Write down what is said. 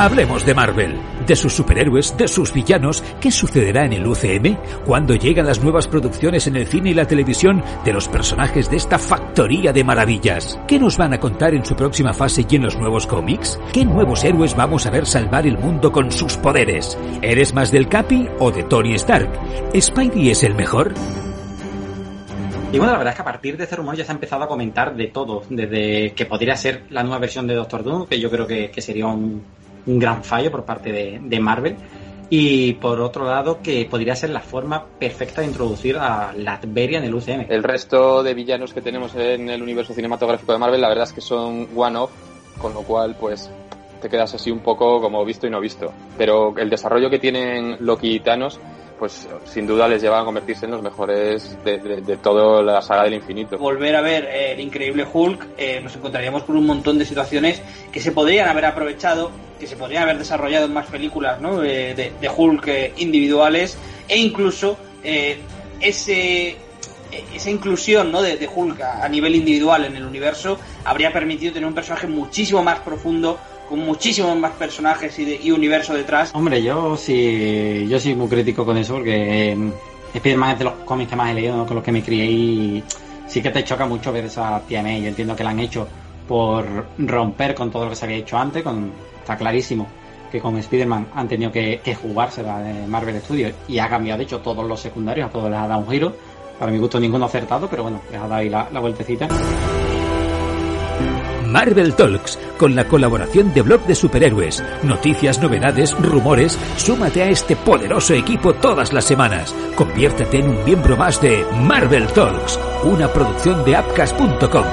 Hablemos de Marvel, de sus superhéroes, de sus villanos. ¿Qué sucederá en el UCM? ¿Cuándo llegan las nuevas producciones en el cine y la televisión de los personajes de esta factoría de maravillas? ¿Qué nos van a contar en su próxima fase y en los nuevos cómics? ¿Qué nuevos héroes vamos a ver salvar el mundo con sus poderes? ¿Eres más del Capi o de Tony Stark? ¿Spidey es el mejor? Y bueno, la verdad es que a partir de este rumor ya se ha empezado a comentar de todo, desde que podría ser la nueva versión de Doctor Doom, que yo creo que, sería un, gran fallo por parte de, Marvel, y por otro lado que podría ser la forma perfecta de introducir a Latveria en el UCM. El resto de villanos que tenemos en el universo cinematográfico de Marvel, la verdad es que son one-off, con lo cual pues te quedas así un poco como visto y no visto. Pero el desarrollo que tienen Loki y Thanos pues sin duda les lleva a convertirse en los mejores de, toda la saga del infinito. Volver a ver eh, el increíble Hulk, eh, nos encontraríamos con un montón de situaciones que se podrían haber aprovechado, que se podrían haber desarrollado en más películas ¿no? Eh, de, Hulk individuales e incluso ese esa inclusión ¿no? de, Hulk a, nivel individual en el universo habría permitido tener un personaje muchísimo más profundo con muchísimos más personajes y, universo detrás. Hombre, yo sí, yo soy muy crítico con eso porque eh, Spider-Man es de los cómics que más he leído, con los que me crié y sí que te choca mucho ver esa TNA. Yo entiendo que la han hecho por romper con todo lo que se había hecho antes, con, está clarísimo que con Spider-Man han tenido que, que jugársela de Marvel Studios y ha cambiado, de hecho, todos los secundarios, a todos les ha dado un giro. Para mi gusto ninguno acertado, pero bueno, les ha dado ahí la, la vueltecita. Marvel Talks, con la colaboración de Blog de Superhéroes. Noticias, novedades, rumores. Súmate a este poderoso equipo todas las semanas. Conviértete en un miembro más de Marvel Talks, una producción de Upcast.com.